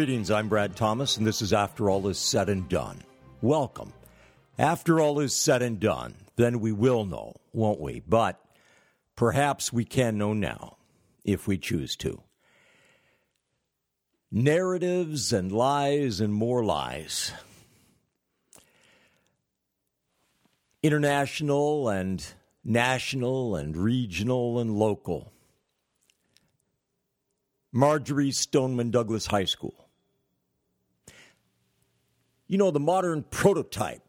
Greetings, I'm Brad Thomas, and this is After All Is Said and Done. Welcome. After all is said and done, then we will know, won't we? But perhaps we can know now, if we choose to. Narratives and lies and more lies. International and national and regional and local. Marjory Stoneman Douglas High School. You know, the modern prototype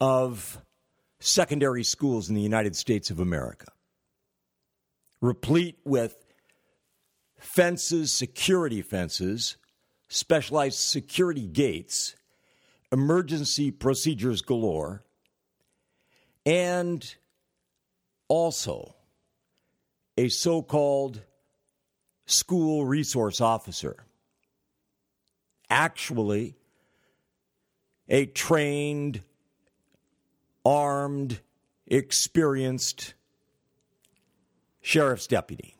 of secondary schools in the United States of America, replete with fences, security fences, specialized security gates, emergency procedures galore, and also a so called school resource officer. Actually, a trained, armed, experienced sheriff's deputy.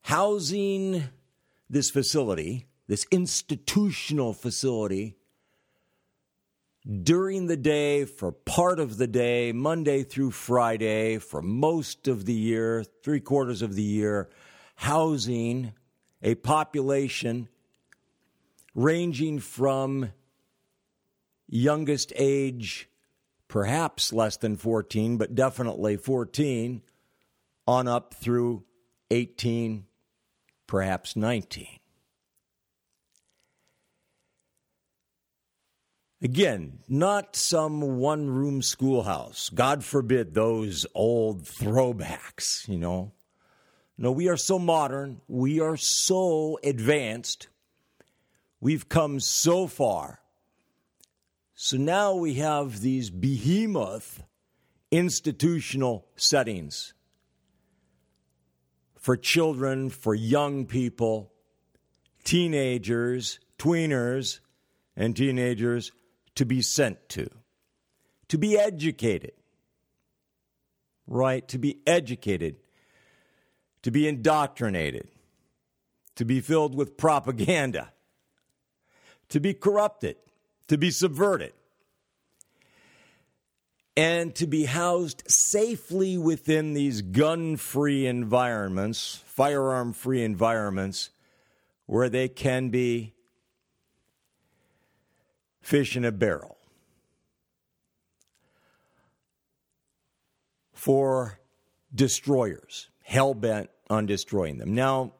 Housing this facility, this institutional facility, during the day, for part of the day, Monday through Friday, for most of the year, three quarters of the year, housing a population ranging from youngest age, perhaps less than 14, but definitely 14, on up through 18, perhaps 19. Again, not some one room schoolhouse. God forbid those old throwbacks, you know. No, we are so modern. We are so advanced. We've come so far. So now we have these behemoth institutional settings for children, for young people, teenagers, tweeners, and teenagers to be sent to, to be educated, right? To be educated, to be indoctrinated, to be filled with propaganda, to be corrupted, to be subverted, and to be housed safely within these gun free environments, firearm free environments, where they can be fish in a barrel. For destroyers, hell bent on destroying them. Now,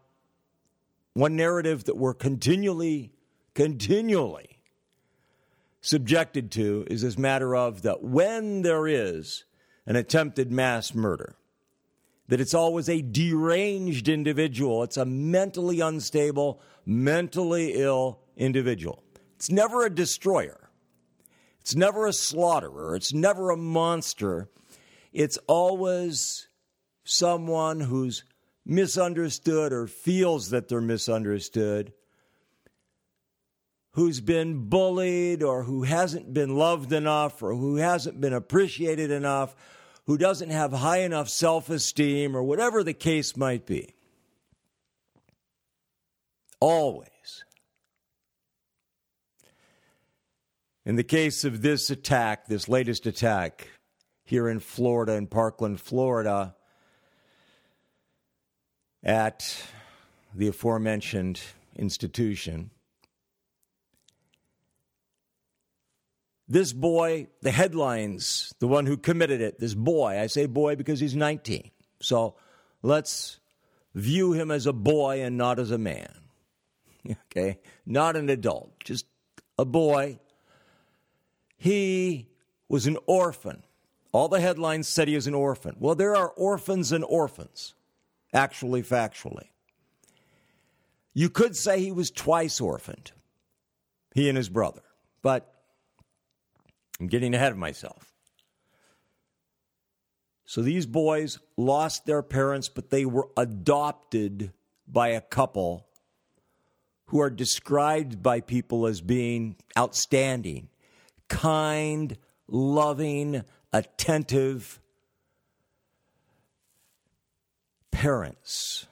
one narrative that we're continually, continually subjected to is this matter of that when there is an attempted mass murder, that it's always a deranged individual, it's a mentally unstable, mentally ill individual. It's never a destroyer. It's never a slaughterer. It's never a monster. It's always someone who's misunderstood or feels that they're misunderstood, who's been bullied or who hasn't been loved enough or who hasn't been appreciated enough, who doesn't have high enough self esteem or whatever the case might be. Always. In the case of this attack, this latest attack here in Florida, in Parkland, Florida, at the aforementioned institution, this boy, the headlines, the one who committed it, this boy, I say boy because he's 19. So let's view him as a boy and not as a man. Okay? Not an adult, just a boy he was an orphan. All the headlines said he was an orphan. Well, there are orphans and orphans, actually, factually. You could say he was twice orphaned, he and his brother, but I'm getting ahead of myself. So these boys lost their parents, but they were adopted by a couple who are described by people as being outstanding kind, loving, attentive, parents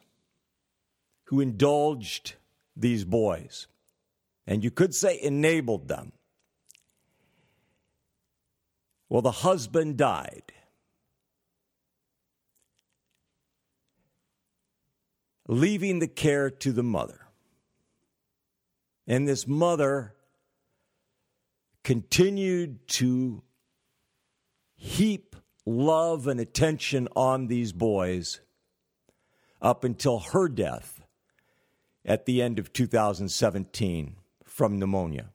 who indulged these boys, and you could say enabled them. Well, the husband died. Leaving the care to the mother. And this mother continued to heap love and attention on these boys up until her death at the end of 2017 from pneumonia.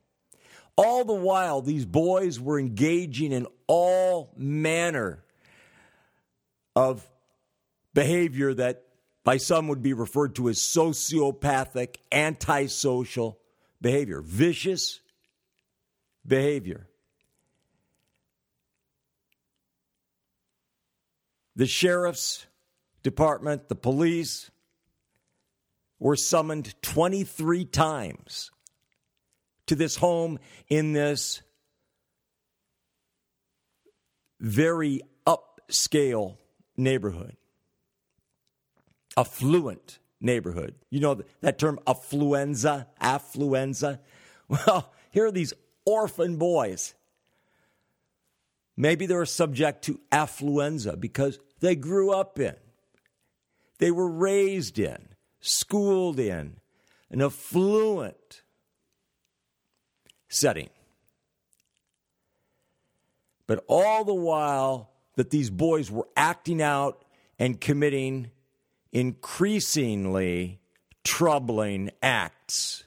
All the while, these boys were engaging in all manner of behavior that by some would be referred to as sociopathic, antisocial behavior, vicious behavior. The sheriff's department, the police were summoned 23 times to this home in this very upscale neighborhood, affluent neighborhood. You know that term affluenza, affluenza? Well, here are these orphan boys. Maybe they were subject to affluenza because they grew up in, they were raised in, schooled in an affluent setting. But all the while that these boys were acting out and committing increasingly troubling acts,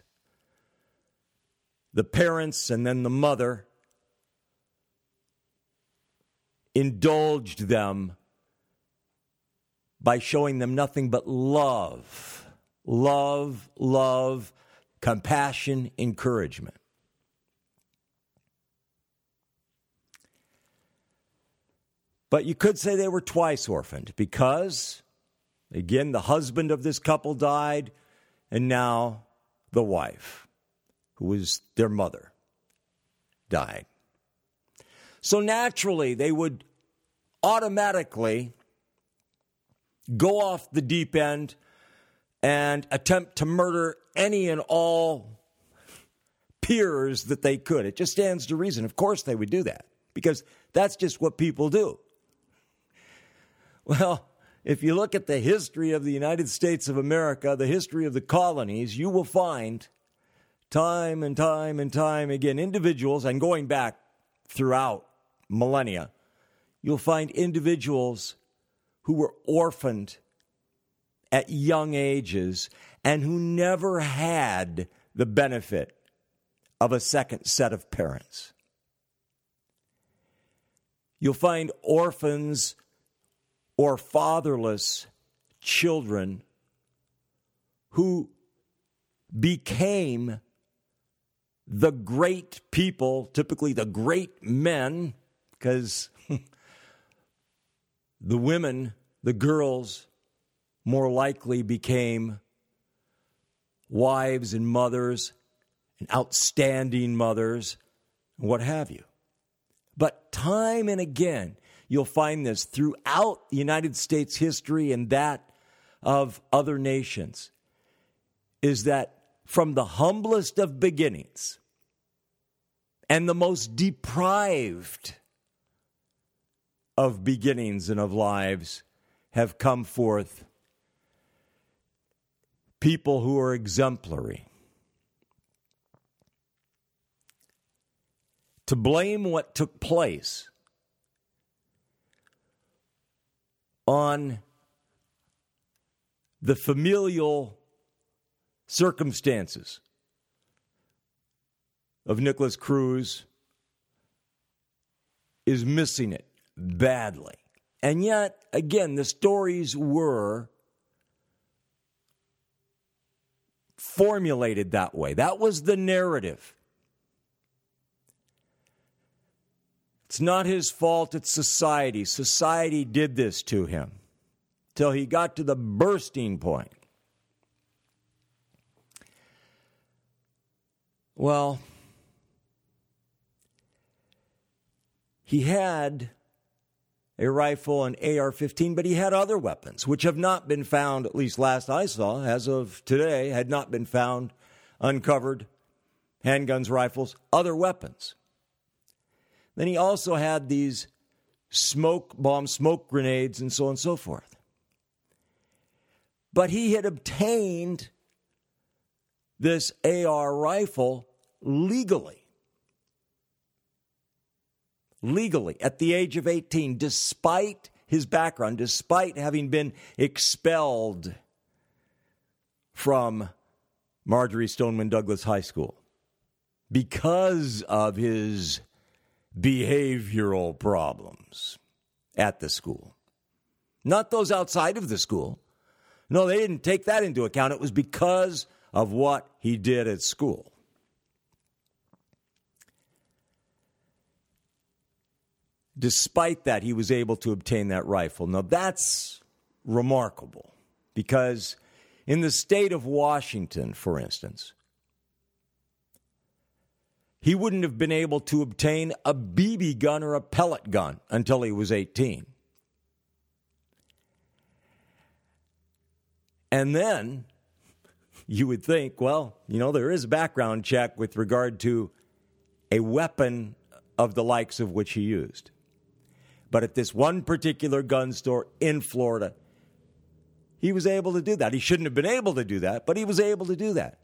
the parents and then the mother indulged them by showing them nothing but love, love, love, compassion, encouragement. But you could say they were twice orphaned because, again, the husband of this couple died, and now the wife, who was their mother, died. So naturally, they would automatically go off the deep end and attempt to murder any and all peers that they could. It just stands to reason. Of course, they would do that because that's just what people do. Well, if you look at the history of the United States of America, the history of the colonies, you will find time and time and time again individuals, and going back throughout millennia, you'll find individuals who were orphaned at young ages and who never had the benefit of a second set of parents. You'll find orphans or fatherless children who became the great people, typically the great men, because the women, the girls, more likely became wives and mothers and outstanding mothers, and what have you. But time and again, You'll find this throughout the United States history and that of other nations. Is that from the humblest of beginnings and the most deprived of beginnings and of lives have come forth people who are exemplary. To blame what took place on the familial circumstances of Nikolas Cruz is missing it badly. And yet, again, the stories were formulated that way. That was the narrative. It's not his fault, it's society. Society did this to him till he got to the bursting point. Well, he had a rifle, an AR 15, but he had other weapons, which have not been found, at least last I saw, as of today, had not been found uncovered handguns, rifles, other weapons. Then he also had these smoke bombs, smoke grenades, and so on and so forth. But he had obtained this AR rifle legally. Legally, at the age of 18, despite his background, despite having been expelled from Marjory Stoneman Douglas High School because of his behavioral problems at the school. Not those outside of the school. No, they didn't take that into account. It was because of what he did at school. Despite that, he was able to obtain that rifle. Now, that's remarkable because in the state of Washington, for instance, he wouldn't have been able to obtain a BB gun or a pellet gun until he was 18. And then you would think, well, you know, there is a background check with regard to a weapon of the likes of which he used. But at this one particular gun store in Florida, he was able to do that. He shouldn't have been able to do that, but he was able to do that.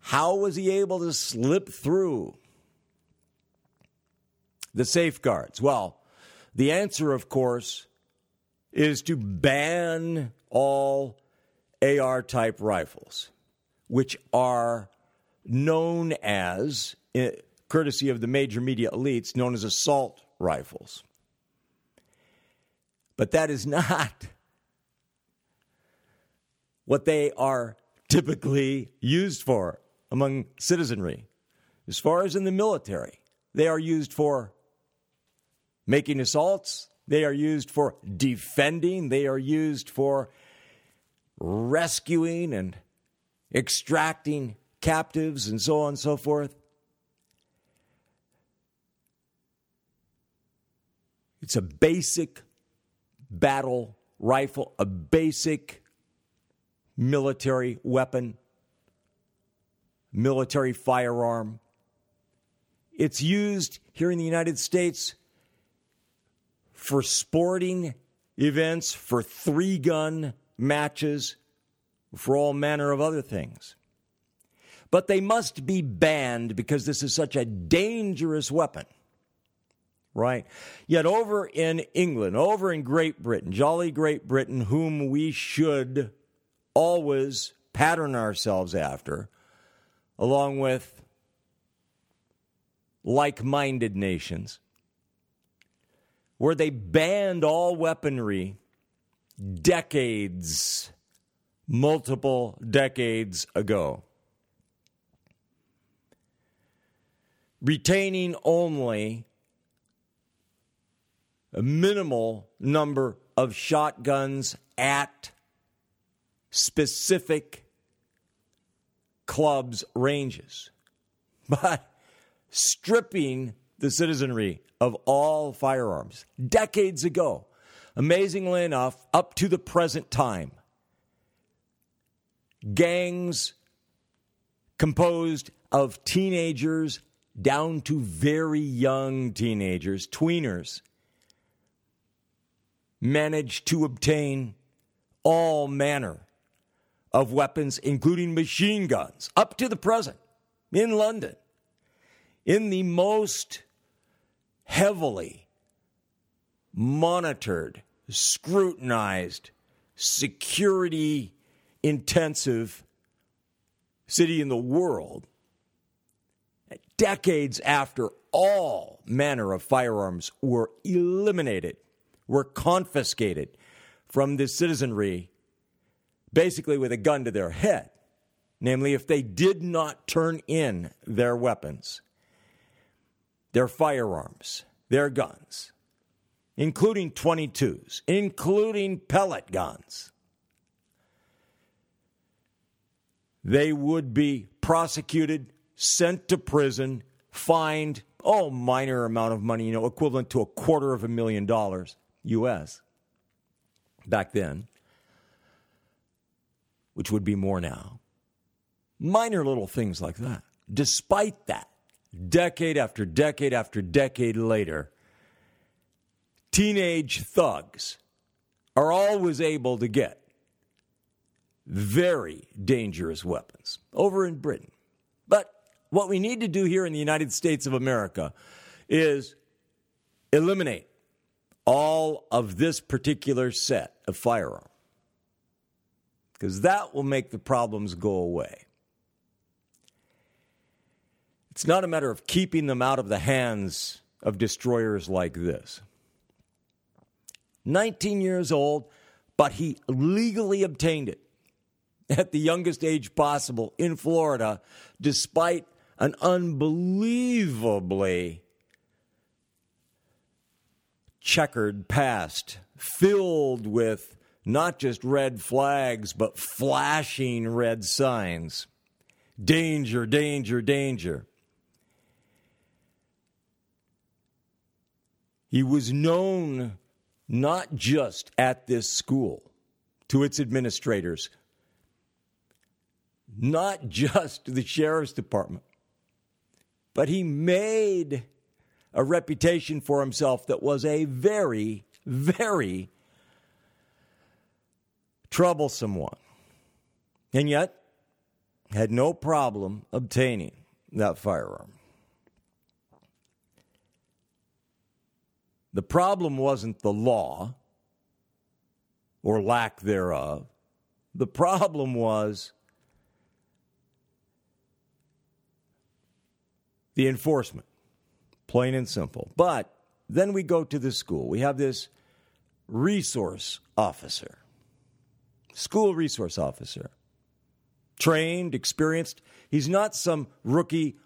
How was he able to slip through the safeguards? Well, the answer, of course, is to ban all AR type rifles, which are known as, eh, courtesy of the major media elites, known as assault rifles. But that is not what they are typically used for among citizenry. As far as in the military, they are used for making assaults, they are used for defending, they are used for rescuing and extracting captives, and so on and so forth. It's a basic battle rifle, a basic military weapon military firearm. It's used here in the United States for sporting events, for three gun matches, for all manner of other things. But they must be banned because this is such a dangerous weapon. Right? Yet over in England, over in Great Britain, jolly Great Britain, whom we should always pattern ourselves after, along with like minded nations, where they banned all weaponry decades, multiple decades ago, retaining only a minimal number of shotguns at specific clubs' ranges, but stripping the citizenry of all firearms decades ago. Amazingly enough, up to the present time, gangs composed of teenagers down to very young teenagers, tweeners, managed to obtain all manner of weapons, including machine guns, up to the present in London, in the most heavily monitored, scrutinized, security intensive city in the world, decades after all manner of firearms were eliminated, were confiscated from the citizenry basically with a gun to their head. Namely, if they did not turn in their weapons, their firearms, their guns, including 22s, including pellet guns, they would be prosecuted, sent to prison, fined, oh, minor amount of money, you know, equivalent to a quarter of a million dollars US back then, which would be more now. Minor little things like that. Despite that, decade after decade after decade later, teenage thugs are always able to get very dangerous weapons over in Britain. But what we need to do here in the United States of America is eliminate all of this particular set of firearms because that will make the problems go away. It's not a matter of keeping them out of the hands of destroyers like this. 19 years old, but he legally obtained it at the youngest age possible in Florida, despite an unbelievably checkered past filled with not just red flags, but flashing red signs. Danger, danger, danger. He was known not just at this school to its administrators, not just to the sheriff's department, but he made a reputation for himself that was a very, very troublesome one. And yet, had no problem obtaining that firearm. The problem wasn't the law or lack thereof. The problem was the enforcement, plain and simple. But then we go to the school. We have this resource officer, school resource officer, trained, experienced. He's not some rookie,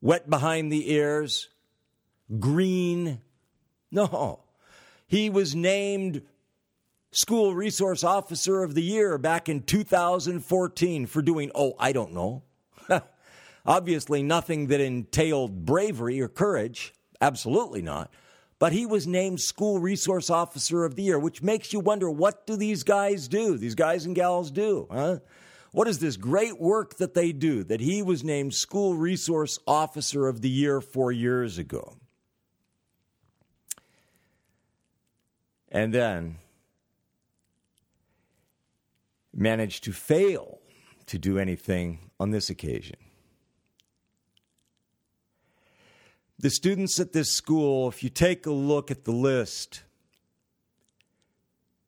wet behind the ears, green no. He was named School Resource Officer of the Year back in 2014 for doing, oh, I don't know. Obviously, nothing that entailed bravery or courage. Absolutely not. But he was named School Resource Officer of the Year, which makes you wonder what do these guys do? These guys and gals do, huh? What is this great work that they do that he was named School Resource Officer of the Year four years ago? and then managed to fail to do anything on this occasion. The students at this school, if you take a look at the list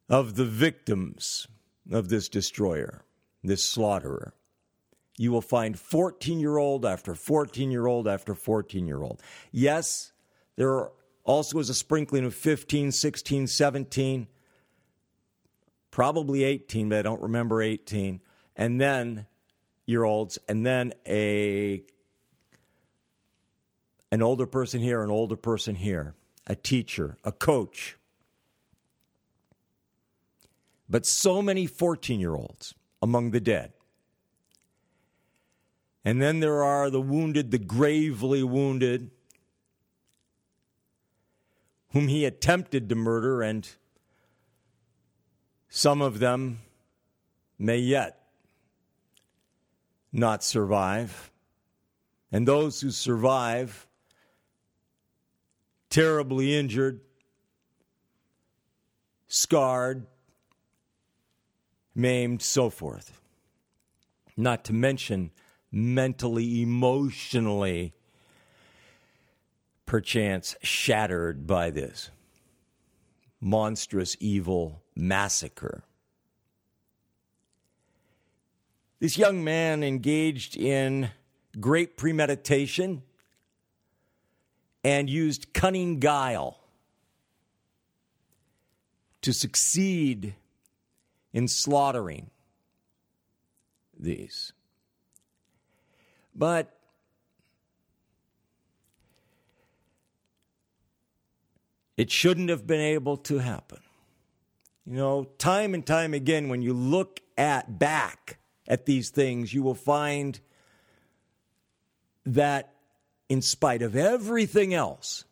of the victims of this destroyer, this slaughterer, you will find 14 year old after 14 year old after 14 year old. Yes, there also, as a sprinkling of 15, 16, 17, probably 18, but I don't remember 18. And then year olds, and then a an older person here, an older person here, a teacher, a coach. But so many 14 year olds among the dead. And then there are the wounded, the gravely wounded, whom he attempted to murder, and some of them may yet not survive. And those who survive, terribly injured, scarred, maimed, so forth. Not to mention mentally, emotionally perchance shattered by this monstrous evil massacre. This young man engaged in great premeditation and used cunning guile to succeed in slaughtering these. But It shouldn't have been able to happen. You know, time and time again, when you look at back at these things, you will find that in spite of everything else,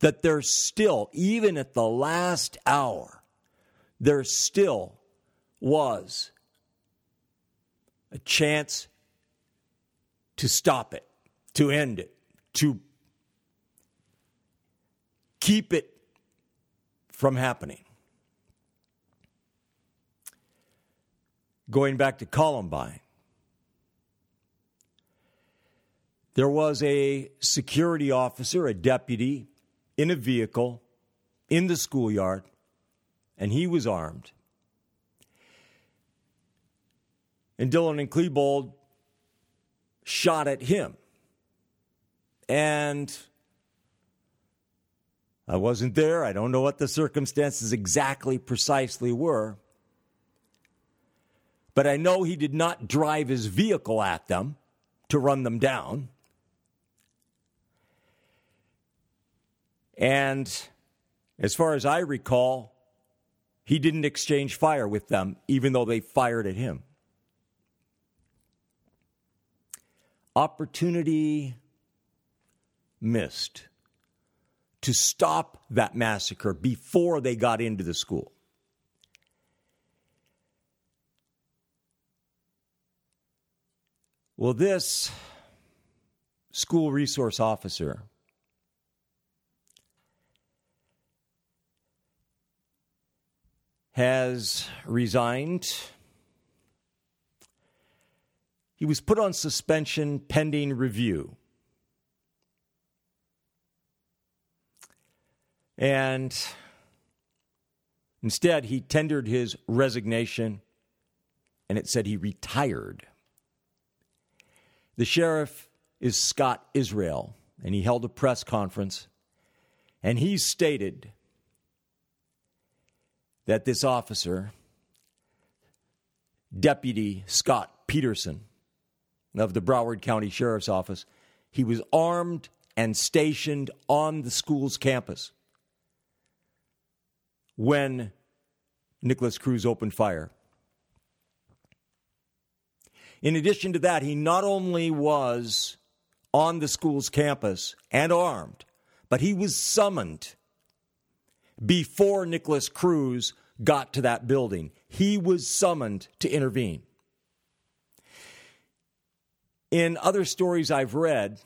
that there still, even at the last hour, there still was a chance to stop it, to end it, to keep it from happening. Going back to Columbine, there was a security officer, a deputy, in a vehicle in the schoolyard, and he was armed. And Dylan and Klebold shot at him. And I wasn't there. I don't know what the circumstances exactly precisely were. But I know he did not drive his vehicle at them to run them down. And as far as I recall, he didn't exchange fire with them, even though they fired at him. Opportunity missed to stop that massacre before they got into the school. Well, this school resource officer has resigned. He was put on suspension pending review. And instead, he tendered his resignation and it said he retired. The sheriff is Scott Israel, and he held a press conference and he stated that this officer, Deputy Scot Peterson of the Broward County Sheriff's Office, he was armed and stationed on the school's campus when Nikolas Cruz opened fire. In addition to that, he not only was on the school's campus and armed, but he was summoned before Nikolas Cruz got to that building. He was summoned to intervene. In other stories I've read,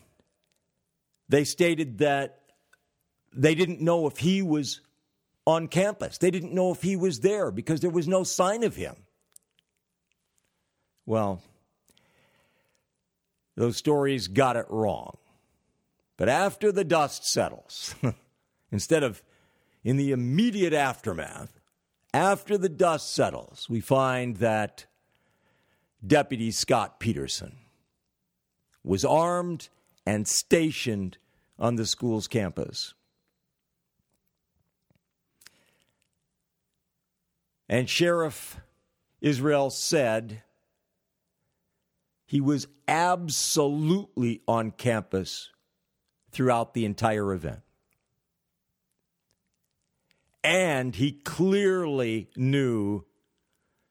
they stated that they didn't know if he was on campus. They didn't know if he was there because there was no sign of him. Well, those stories got it wrong. But after the dust settles, instead of in the immediate aftermath, after the dust settles, we find that Deputy Scot Peterson was armed and stationed on the school's campus. And Sheriff Israel said he was absolutely on campus throughout the entire event. And he clearly knew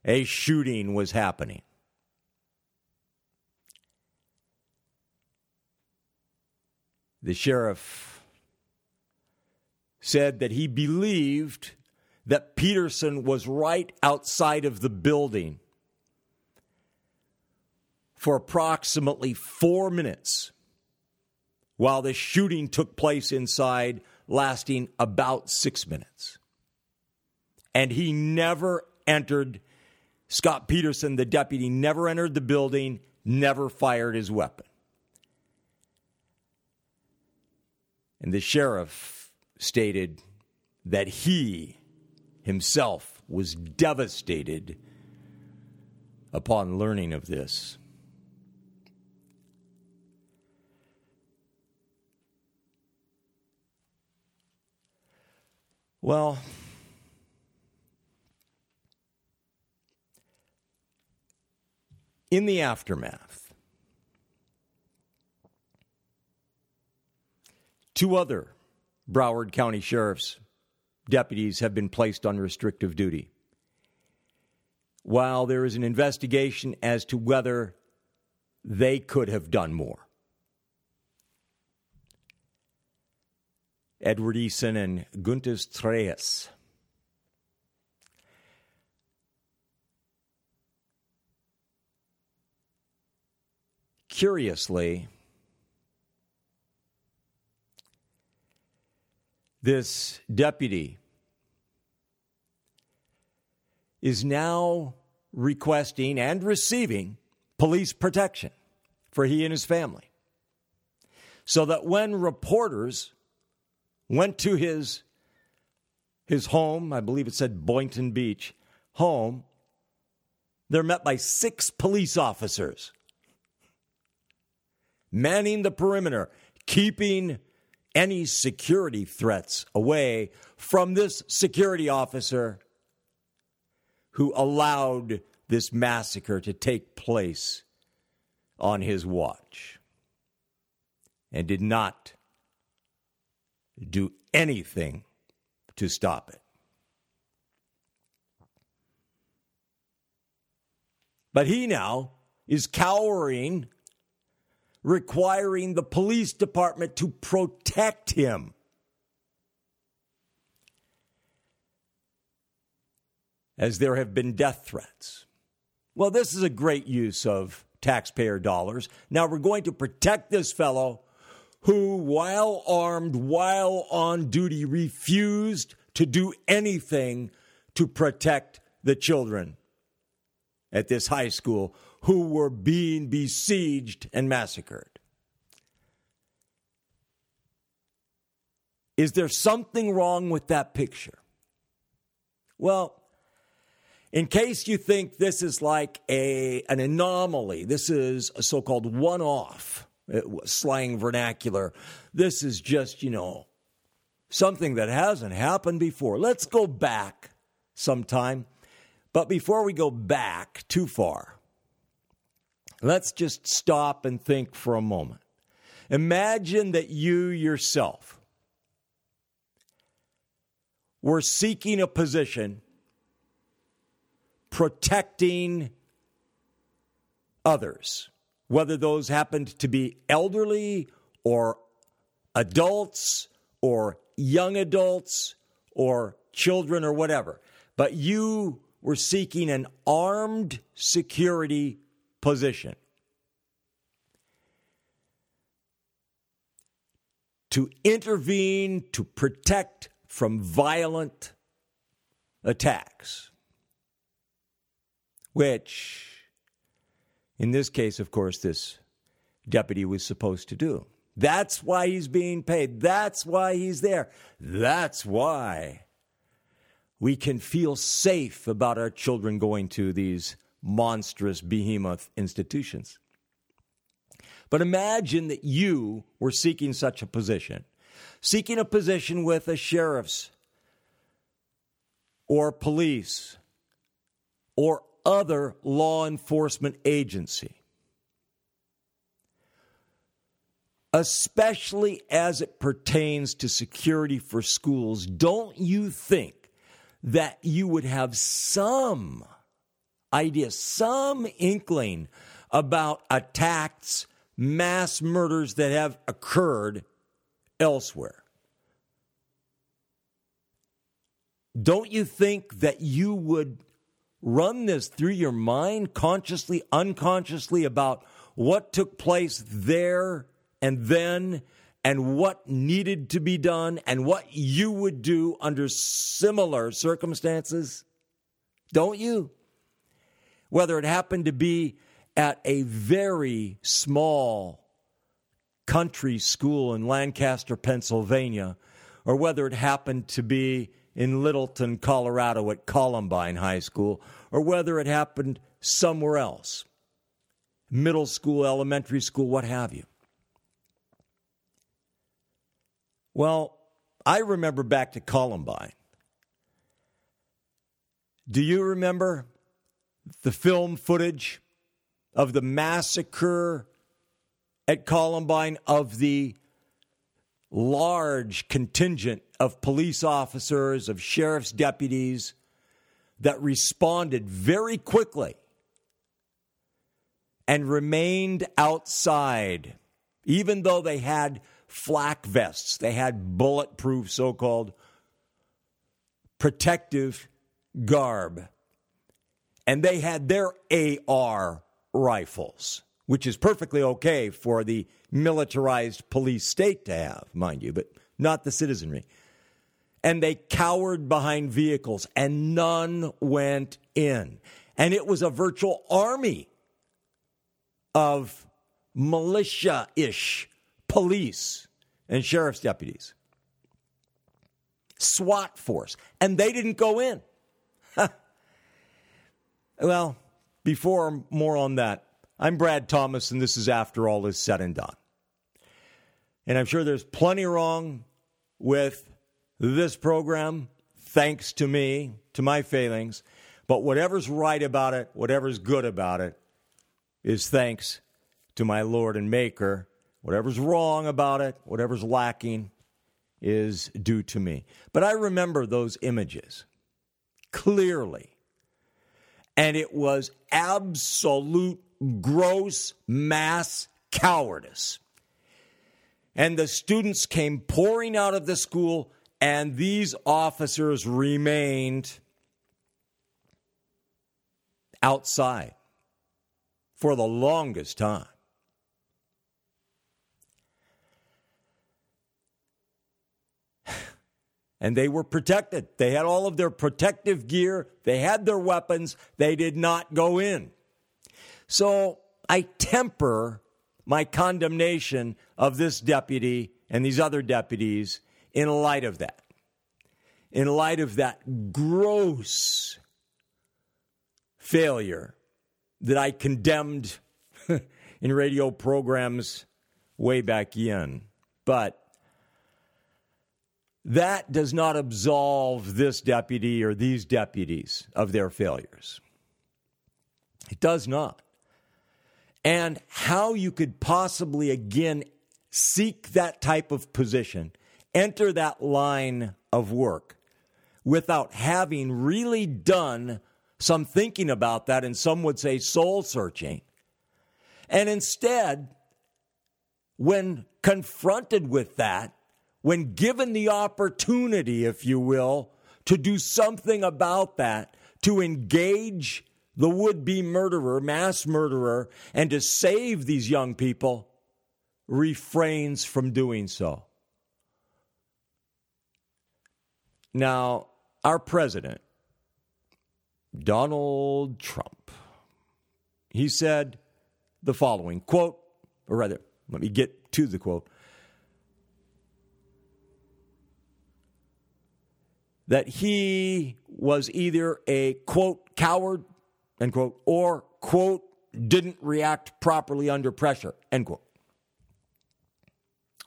a shooting was happening. The sheriff said that he believed that Peterson was right outside of the building for approximately four minutes while the shooting took place inside, lasting about six minutes. And he never entered, Scot Peterson, the deputy, never entered the building, never fired his weapon. And the sheriff stated that he himself was devastated upon learning of this. Well, in the aftermath, two other Broward County sheriffs deputies have been placed on restrictive duty. While there is an investigation as to whether they could have done more. Edward Eason and Guntis Treijs. Curiously, this deputy is now requesting and receiving police protection for he and his family. So that when reporters went to his his home, I believe it said Boynton Beach, home, they're met by six police officers manning the perimeter, keeping any security threats away from this security officer who allowed this massacre to take place on his watch and did not do anything to stop it. But he now is cowering, requiring the police department to protect him. As there have been death threats. Well, this is a great use of taxpayer dollars. Now we're going to protect this fellow who, while armed, while on duty, refused to do anything to protect the children at this high school who were being besieged and massacred. Is there something wrong with that picture? Well, in case you think this is like a, an anomaly, this is a so called one off uh, slang vernacular. This is just, you know, something that hasn't happened before. Let's go back sometime. But before we go back too far, let's just stop and think for a moment. Imagine that you yourself were seeking a position protecting others, whether those happened to be elderly or adults or young adults or children or whatever. But you were seeking an armed security position. To intervene, to protect from violent attacks which, in this case, of course, this deputy was supposed to do. That's why he's being paid. That's why he's there. That's why we can feel safe about our children going to these monstrous behemoth institutions. But imagine that you were seeking such a position, seeking a position with a sheriff's or police or other law enforcement agency. Especially as it pertains to security for schools, don't you think that you would have some idea, some inkling about attacks, mass murders that have occurred elsewhere? Don't you think that you would run this through your mind consciously, unconsciously about what took place there and then and what needed to be done and what you would do under similar circumstances? Don't you? Whether it happened to be at a very small country school in Lancaster, Pennsylvania, or whether it happened to be in Littleton, Colorado at Columbine High School, or whether it happened somewhere else middle school, elementary school, what have you. Well, I remember back to Columbine. Do you remember the film footage of the massacre at Columbine of the large contingent of police officers, of sheriff's deputies that responded very quickly and remained outside, even though they had flak vests, they had bulletproof, so called protective garb, and they had their AR rifles, which is perfectly okay for the militarized police state to have, mind you, but not the citizenry. And they cowered behind vehicles, and none went in. And it was a virtual army of militia ish police and sheriff's deputies. SWAT force. And they didn't go in. well, before more on that, I'm Brad Thomas, and this is After All Is Said and Done. And I'm sure there's plenty wrong with this program, thanks to me, to my failings. But whatever's right about it, whatever's good about it, is thanks to my Lord and Maker. Whatever's wrong about it, whatever's lacking, is due to me. But I remember those images clearly. And it was absolute gross mass cowardice. And the students came pouring out of the school, and these officers remained outside for the longest time. And they were protected. They had all of their protective gear, they had their weapons, they did not go in. So I temper my condemnation of this deputy and these other deputies in light of that. In light of that gross failure that I condemned in radio programs way back in. But that does not absolve this deputy or these deputies of their failures. It does not. And how you could possibly again seek that type of position, enter that line of work without having really done some thinking about that, and some would say soul searching. And instead, when confronted with that, when given the opportunity, if you will, to do something about that, to engage the would be murderer, mass murderer, and to save these young people, refrains from doing so. Now, our president, Donald Trump, he said the following quote, or rather, let me get to the quote. That he was either a quote coward end quote or quote didn't react properly under pressure end quote.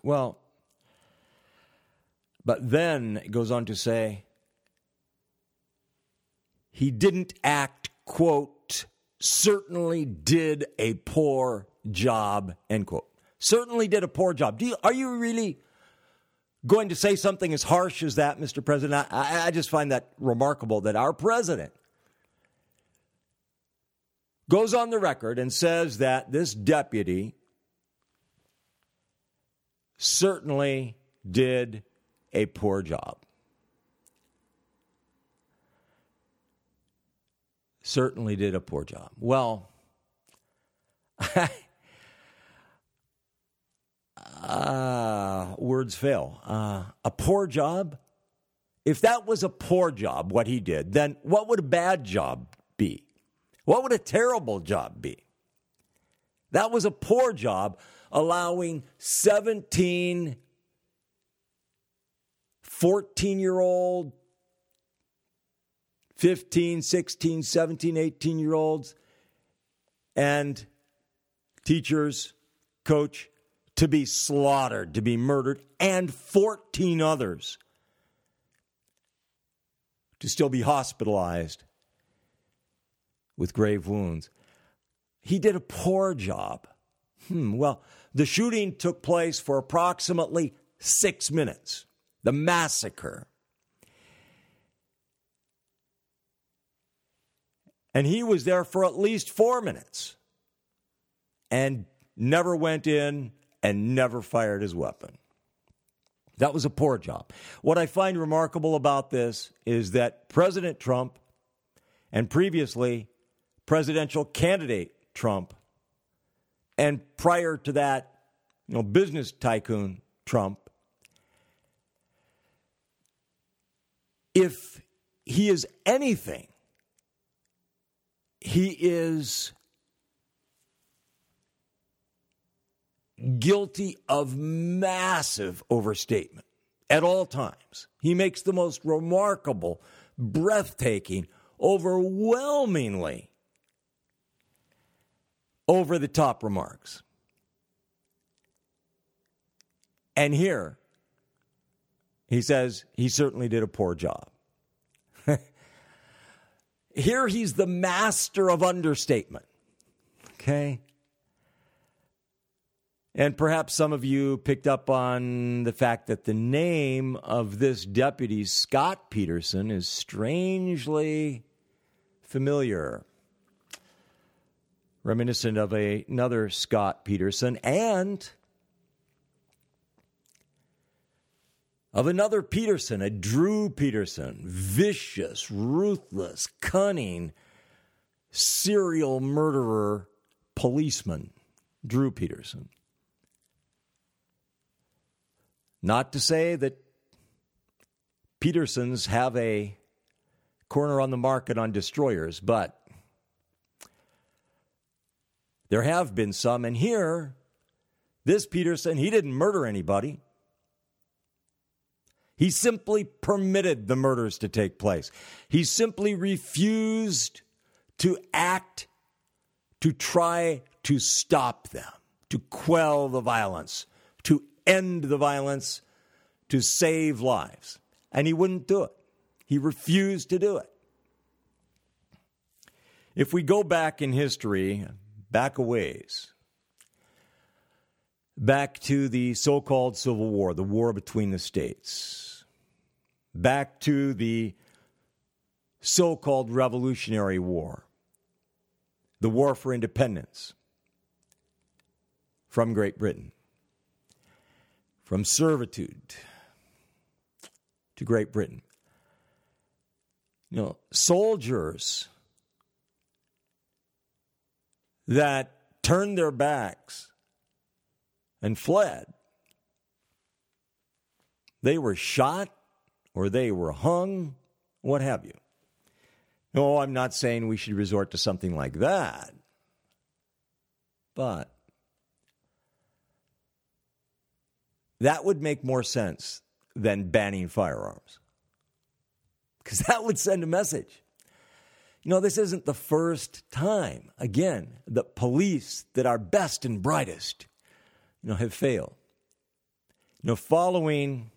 Well but then it goes on to say he didn't act quote certainly did a poor job end quote. Certainly did a poor job. Do you, are you really going to say something as harsh as that, Mr. President. I, I just find that remarkable that our president goes on the record and says that this deputy certainly did a poor job. Certainly did a poor job. Well, uh, words fail. Uh, a poor job? If that was a poor job, what he did, then what would a bad job be? What would a terrible job be? That was a poor job, allowing 17, 14 year old, 15, 16, 17, 18 year olds, and teachers, coach, to be slaughtered, to be murdered, and 14 others to still be hospitalized with grave wounds. He did a poor job. Hmm, well, the shooting took place for approximately six minutes, the massacre. And he was there for at least four minutes and never went in and never fired his weapon. That was a poor job. What I find remarkable about this is that President Trump and previously presidential candidate Trump and prior to that, you know, business tycoon Trump if he is anything, he is guilty of massive overstatement at all times. He makes the most remarkable, breathtaking, overwhelmingly over the top remarks. And here, he says he certainly did a poor job. here he's the master of understatement. Okay? And perhaps some of you picked up on the fact that the name of this deputy, Scot Peterson, is strangely familiar. Reminiscent of a, another Scott Peterson and of another Peterson, a Drew Peterson, vicious, ruthless, cunning, serial murderer policeman, Drew Peterson. Not to say that Petersons have a corner on the market on destroyers, but there have been some. And here, this Peterson, he didn't murder anybody. He simply permitted the murders to take place. He simply refused to act to try to stop them, to quell the violence, end the violence, to save lives. And he wouldn't do it. He refused to do it. If we go back in history, back a ways, back to the so called Civil War, the war between the states, back to the so called Revolutionary War, the war for independence from Great Britain from servitude to Great Britain. You know, soldiers that turned their backs and fled, they were shot or they were hung, what have you. No, I'm not saying we should resort to something like that. But That would make more sense than banning firearms. Because that would send a message. You know, this isn't the first time, again, the police that are best and brightest, you know, have failed. You know, following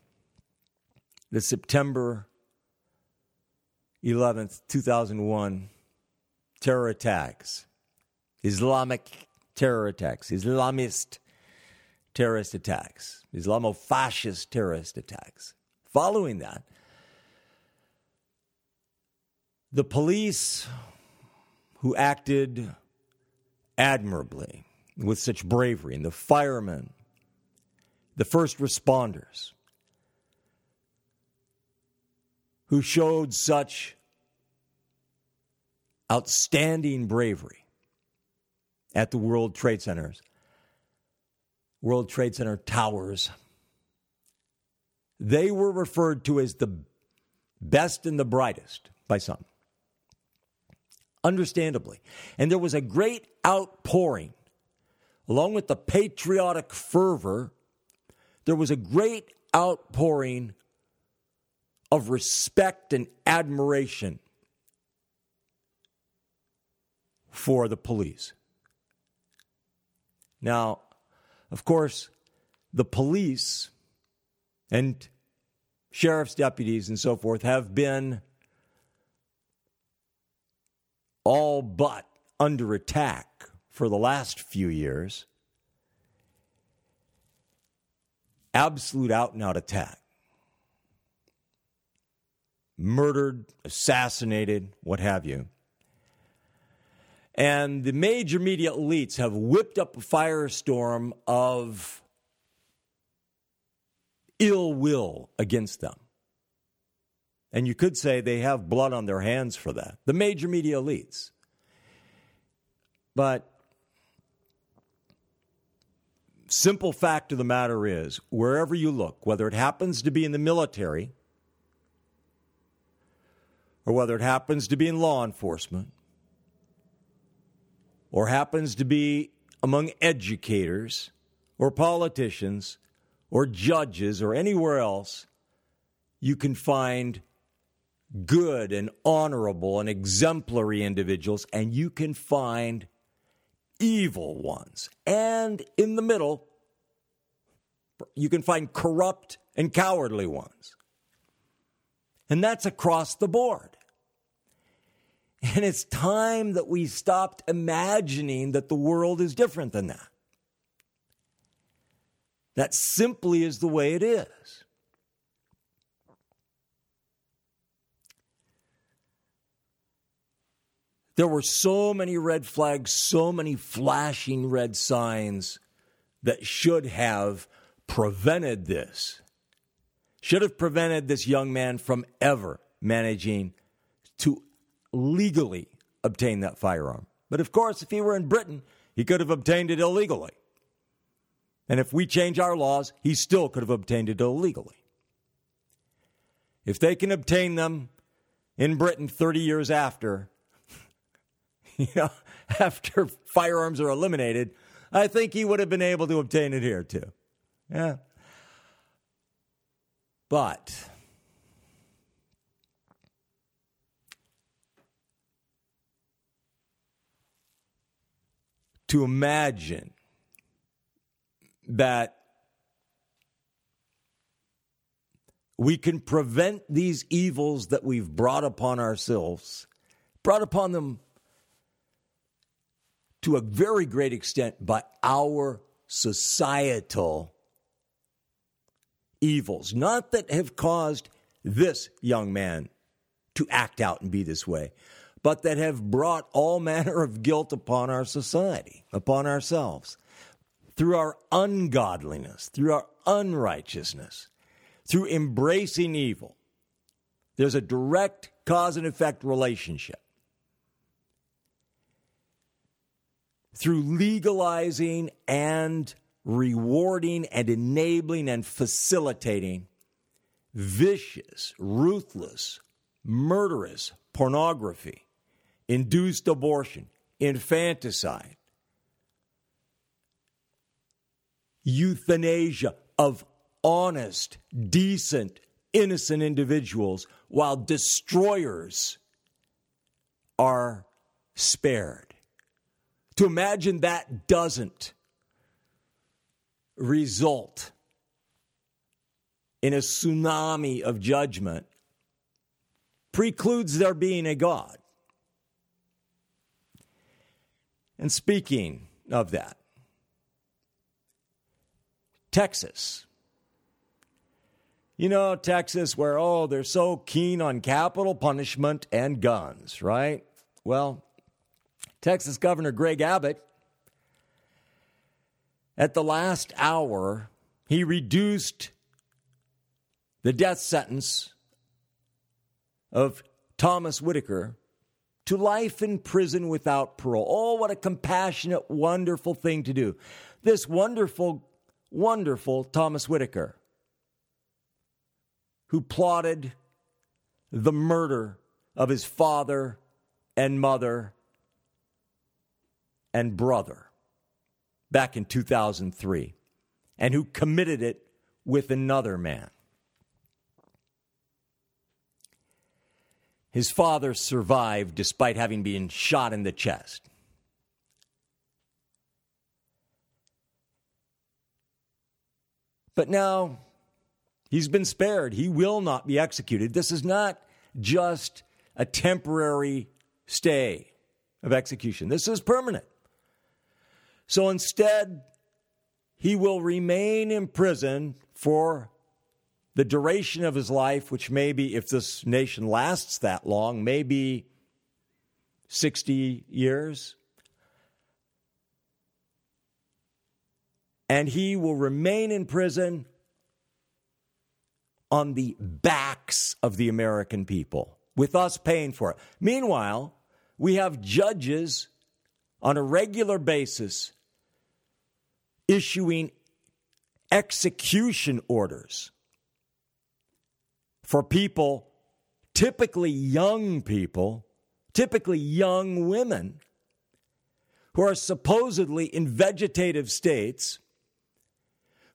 the September 11th, 2001 terror attacks, Islamic terror attacks, Islamist terrorist attacks, Islamo fascist terrorist attacks. Following that, the police who acted admirably with such bravery, and the firemen, the first responders, who showed such outstanding bravery at the World Trade Centers World Trade Center towers. They were referred to as the best and the brightest by some. Understandably. And there was a great outpouring, along with the patriotic fervor, there was a great outpouring of respect and admiration for the police. Now, of course, the police and sheriff's deputies and so forth have been all but under attack for the last few years. Absolute out and out attack. Murdered, assassinated, what have you. And the major media elites have whipped up a firestorm of ill will against them. And you could say they have blood on their hands for that, the major media elites. But simple fact of the matter is wherever you look, whether it happens to be in the military or whether it happens to be in law enforcement or happens to be among educators or politicians or judges or anywhere else, you can find good and honorable and exemplary individuals, and you can find evil ones. And in the middle, you can find corrupt and cowardly ones. And that's across the board. And it's time that we stopped imagining that the world is different than that. That simply is the way it is. There were so many red flags, so many flashing red signs that should have prevented this, should have prevented this young man from ever managing to legally obtain that firearm. But of course, if he were in Britain, he could have obtained it illegally. And if we change our laws, he still could have obtained it illegally. If they can obtain them in Britain 30 years after, you know, after firearms are eliminated, I think he would have been able to obtain it here too. Yeah. But to imagine that we can prevent these evils that we've brought upon ourselves, brought upon them to a very great extent by our societal evils, not that have caused this young man to act out and be this way, but that have brought all manner of guilt upon our society, upon ourselves through our ungodliness, through our unrighteousness, through embracing evil. There's a direct cause and effect relationship. Through legalizing and rewarding and enabling and facilitating vicious, ruthless, murderous pornography, induced abortion, infanticide, euthanasia of honest, decent, innocent individuals while destroyers are spared. To imagine that doesn't result in a tsunami of judgment precludes there being a God. And speaking of that, Texas. You know, Texas, where, oh, they're so keen on capital punishment and guns, right? Well, Texas Governor Greg Abbott, at the last hour, he reduced the death sentence of Thomas Whitaker to life in prison without parole. Oh, what a compassionate, wonderful thing to do. This wonderful wonderful Thomas Whitaker, who plotted the murder of his father and mother and brother back in 2003, and who committed it with another man. His father survived despite having been shot in the chest. But now he's been spared. He will not be executed. This is not just a temporary stay of execution, this is permanent. So instead, he will remain in prison for the duration of his life, which maybe if this nation lasts that long, maybe 60 years, and he will remain in prison on the backs of the American people, with us paying for it. Meanwhile, we have judges on a regular basis issuing execution orders for people, typically young people, typically young women, who are supposedly in vegetative states,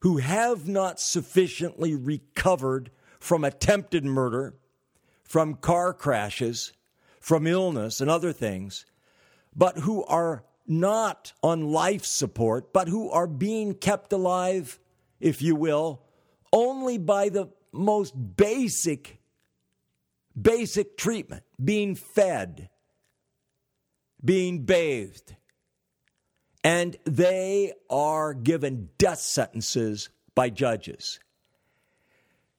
who have not sufficiently recovered from attempted murder, from car crashes, from illness and other things, but who are not on life support, but who are being kept alive, if you will, only by the most basic, basic treatment being fed, being bathed. And they are given death sentences by judges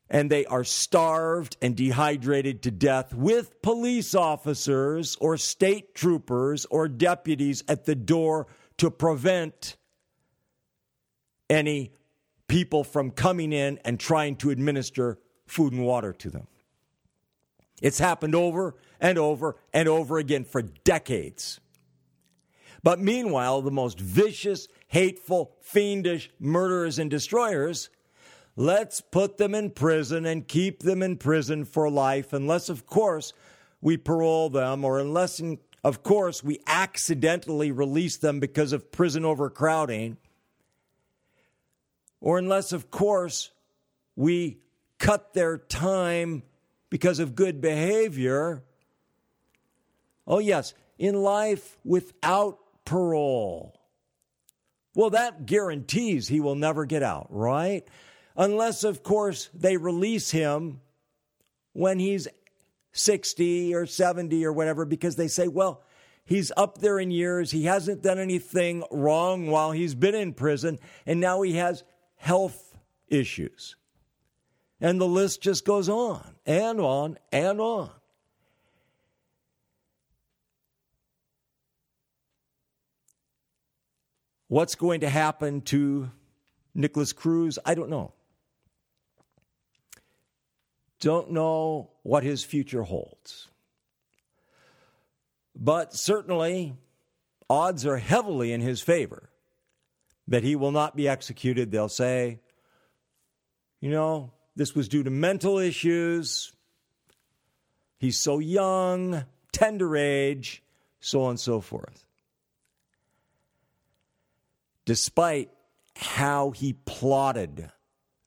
and they are starved and dehydrated to death with police officers or state troopers or deputies at the door to prevent any people from coming in and trying to administer food and water to them. It's happened over and over and over again for decades. But meanwhile, the most vicious, hateful, fiendish murderers and destroyers Let's put them in prison and keep them in prison for life, unless, of course, we parole them, or unless, of course, we accidentally release them because of prison overcrowding, or unless, of course, we cut their time because of good behavior. Oh, yes, in life without parole. Well, that guarantees he will never get out, right? unless, of course, they release him when he's 60 or 70 or whatever, because they say, well, he's up there in years. He hasn't done anything wrong while he's been in prison, and now he has health issues. And the list just goes on and on and on. What's going to happen to Nikolas Cruz? I don't know. Don't know what his future holds. But certainly, odds are heavily in his favor that he will not be executed. They'll say, you know, this was due to mental issues. He's so young, tender age, so on and so forth. Despite how he plotted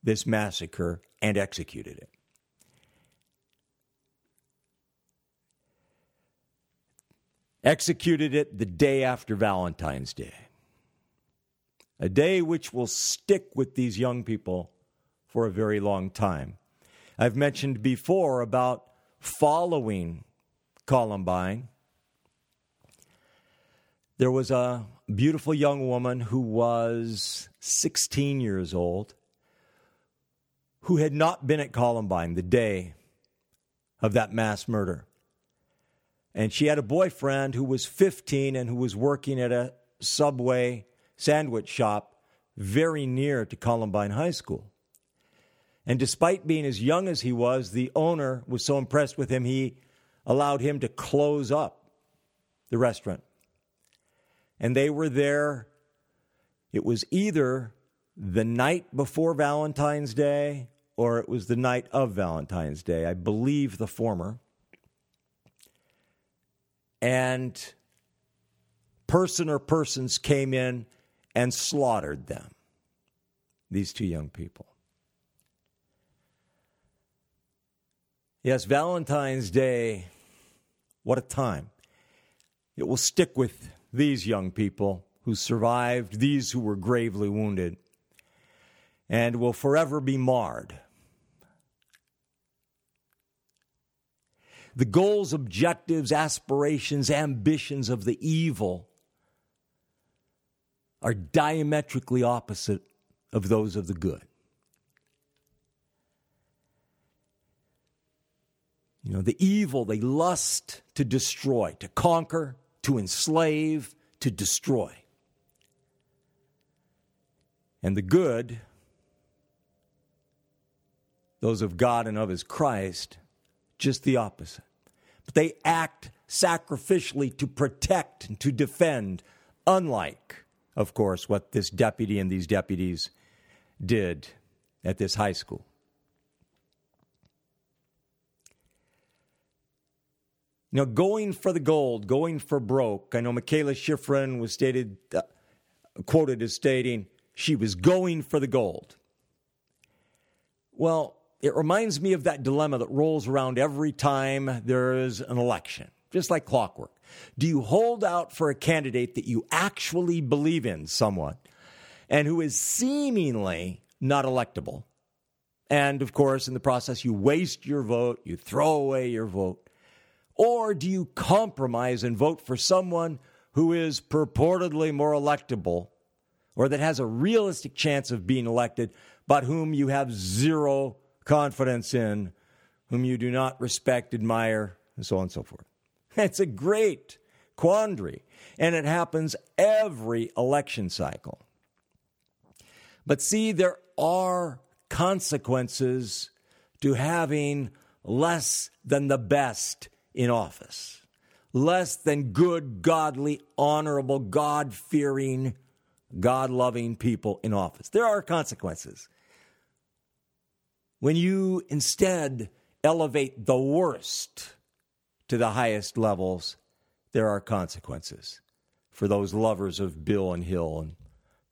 this massacre and executed it. executed it the day after Valentine's Day. A day which will stick with these young people for a very long time. I've mentioned before about following Columbine. There was a beautiful young woman who was 16 years old who had not been at Columbine the day of that mass murder. And she had a boyfriend who was 15 and who was working at a Subway sandwich shop very near to Columbine High School. And despite being as young as he was, the owner was so impressed with him, he allowed him to close up the restaurant. And they were there. It was either the night before Valentine's Day or it was the night of Valentine's Day. I believe the former and person or persons came in and slaughtered them, these two young people. Yes, Valentine's Day, what a time. It will stick with these young people who survived, these who were gravely wounded, and will forever be marred the goals, objectives, aspirations, ambitions of the evil are diametrically opposite of those of the good. You know, the evil, they lust to destroy, to conquer, to enslave, to destroy. And the good, those of God and of his Christ, just the opposite. But they act sacrificially to protect and to defend, unlike, of course, what this deputy and these deputies did at this high school. Know, going for the gold, going for broke. I know Michaela Shiffrin was stated, uh, quoted as stating she was going for the gold. Well, it reminds me of that dilemma that rolls around every time there is an election, just like clockwork. Do you hold out for a candidate that you actually believe in somewhat and who is seemingly not electable? And of course, in the process, you waste your vote, you throw away your vote. Or do you compromise and vote for someone who is purportedly more electable or that has a realistic chance of being elected, but whom you have zero confidence in, whom you do not respect, admire, and so on and so forth? It's a great quandary, and it happens every election cycle. But see, there are consequences to having less than the best in office, less than good, godly, honorable, God fearing, God loving people in office. There are consequences. When you instead elevate the worst to the highest levels, there are consequences for those lovers of Bill and Hill and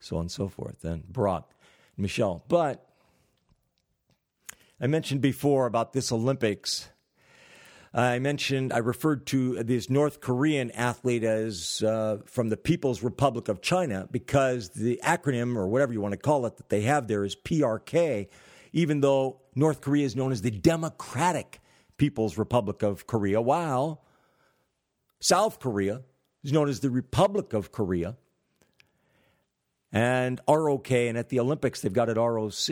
so on and so forth, and Barack, and Michelle. But I mentioned before about this Olympics I mentioned, I referred to this North Korean athlete as uh, from the People's Republic of China because the acronym, or whatever you want to call it, that they have there is PRK, even though North Korea is known as the Democratic People's Republic of Korea, while South Korea is known as the Republic of Korea. And ROK, and at the Olympics, they've got it ROC.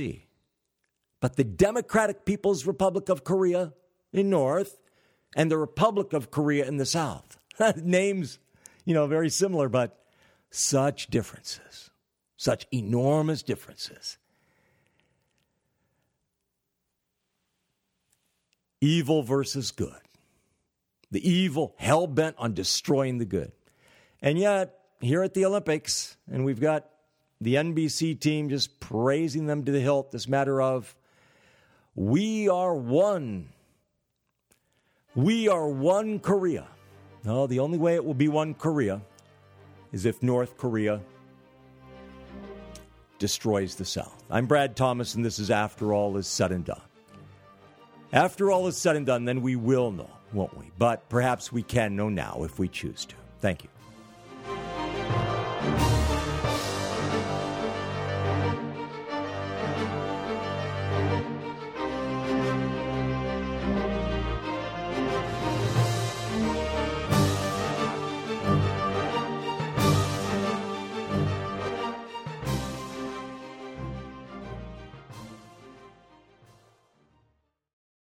But the Democratic People's Republic of Korea in North and the Republic of Korea in the South. Names, you know, very similar, but such differences, such enormous differences. Evil versus good. The evil hell bent on destroying the good. And yet, here at the Olympics, and we've got the NBC team just praising them to the hilt, this matter of we are one we are one Korea. No, the only way it will be one Korea is if North Korea destroys the South. I'm Brad Thomas, and this is After All Is Said and Done. After all is said and done, then we will know, won't we? But perhaps we can know now if we choose to. Thank you.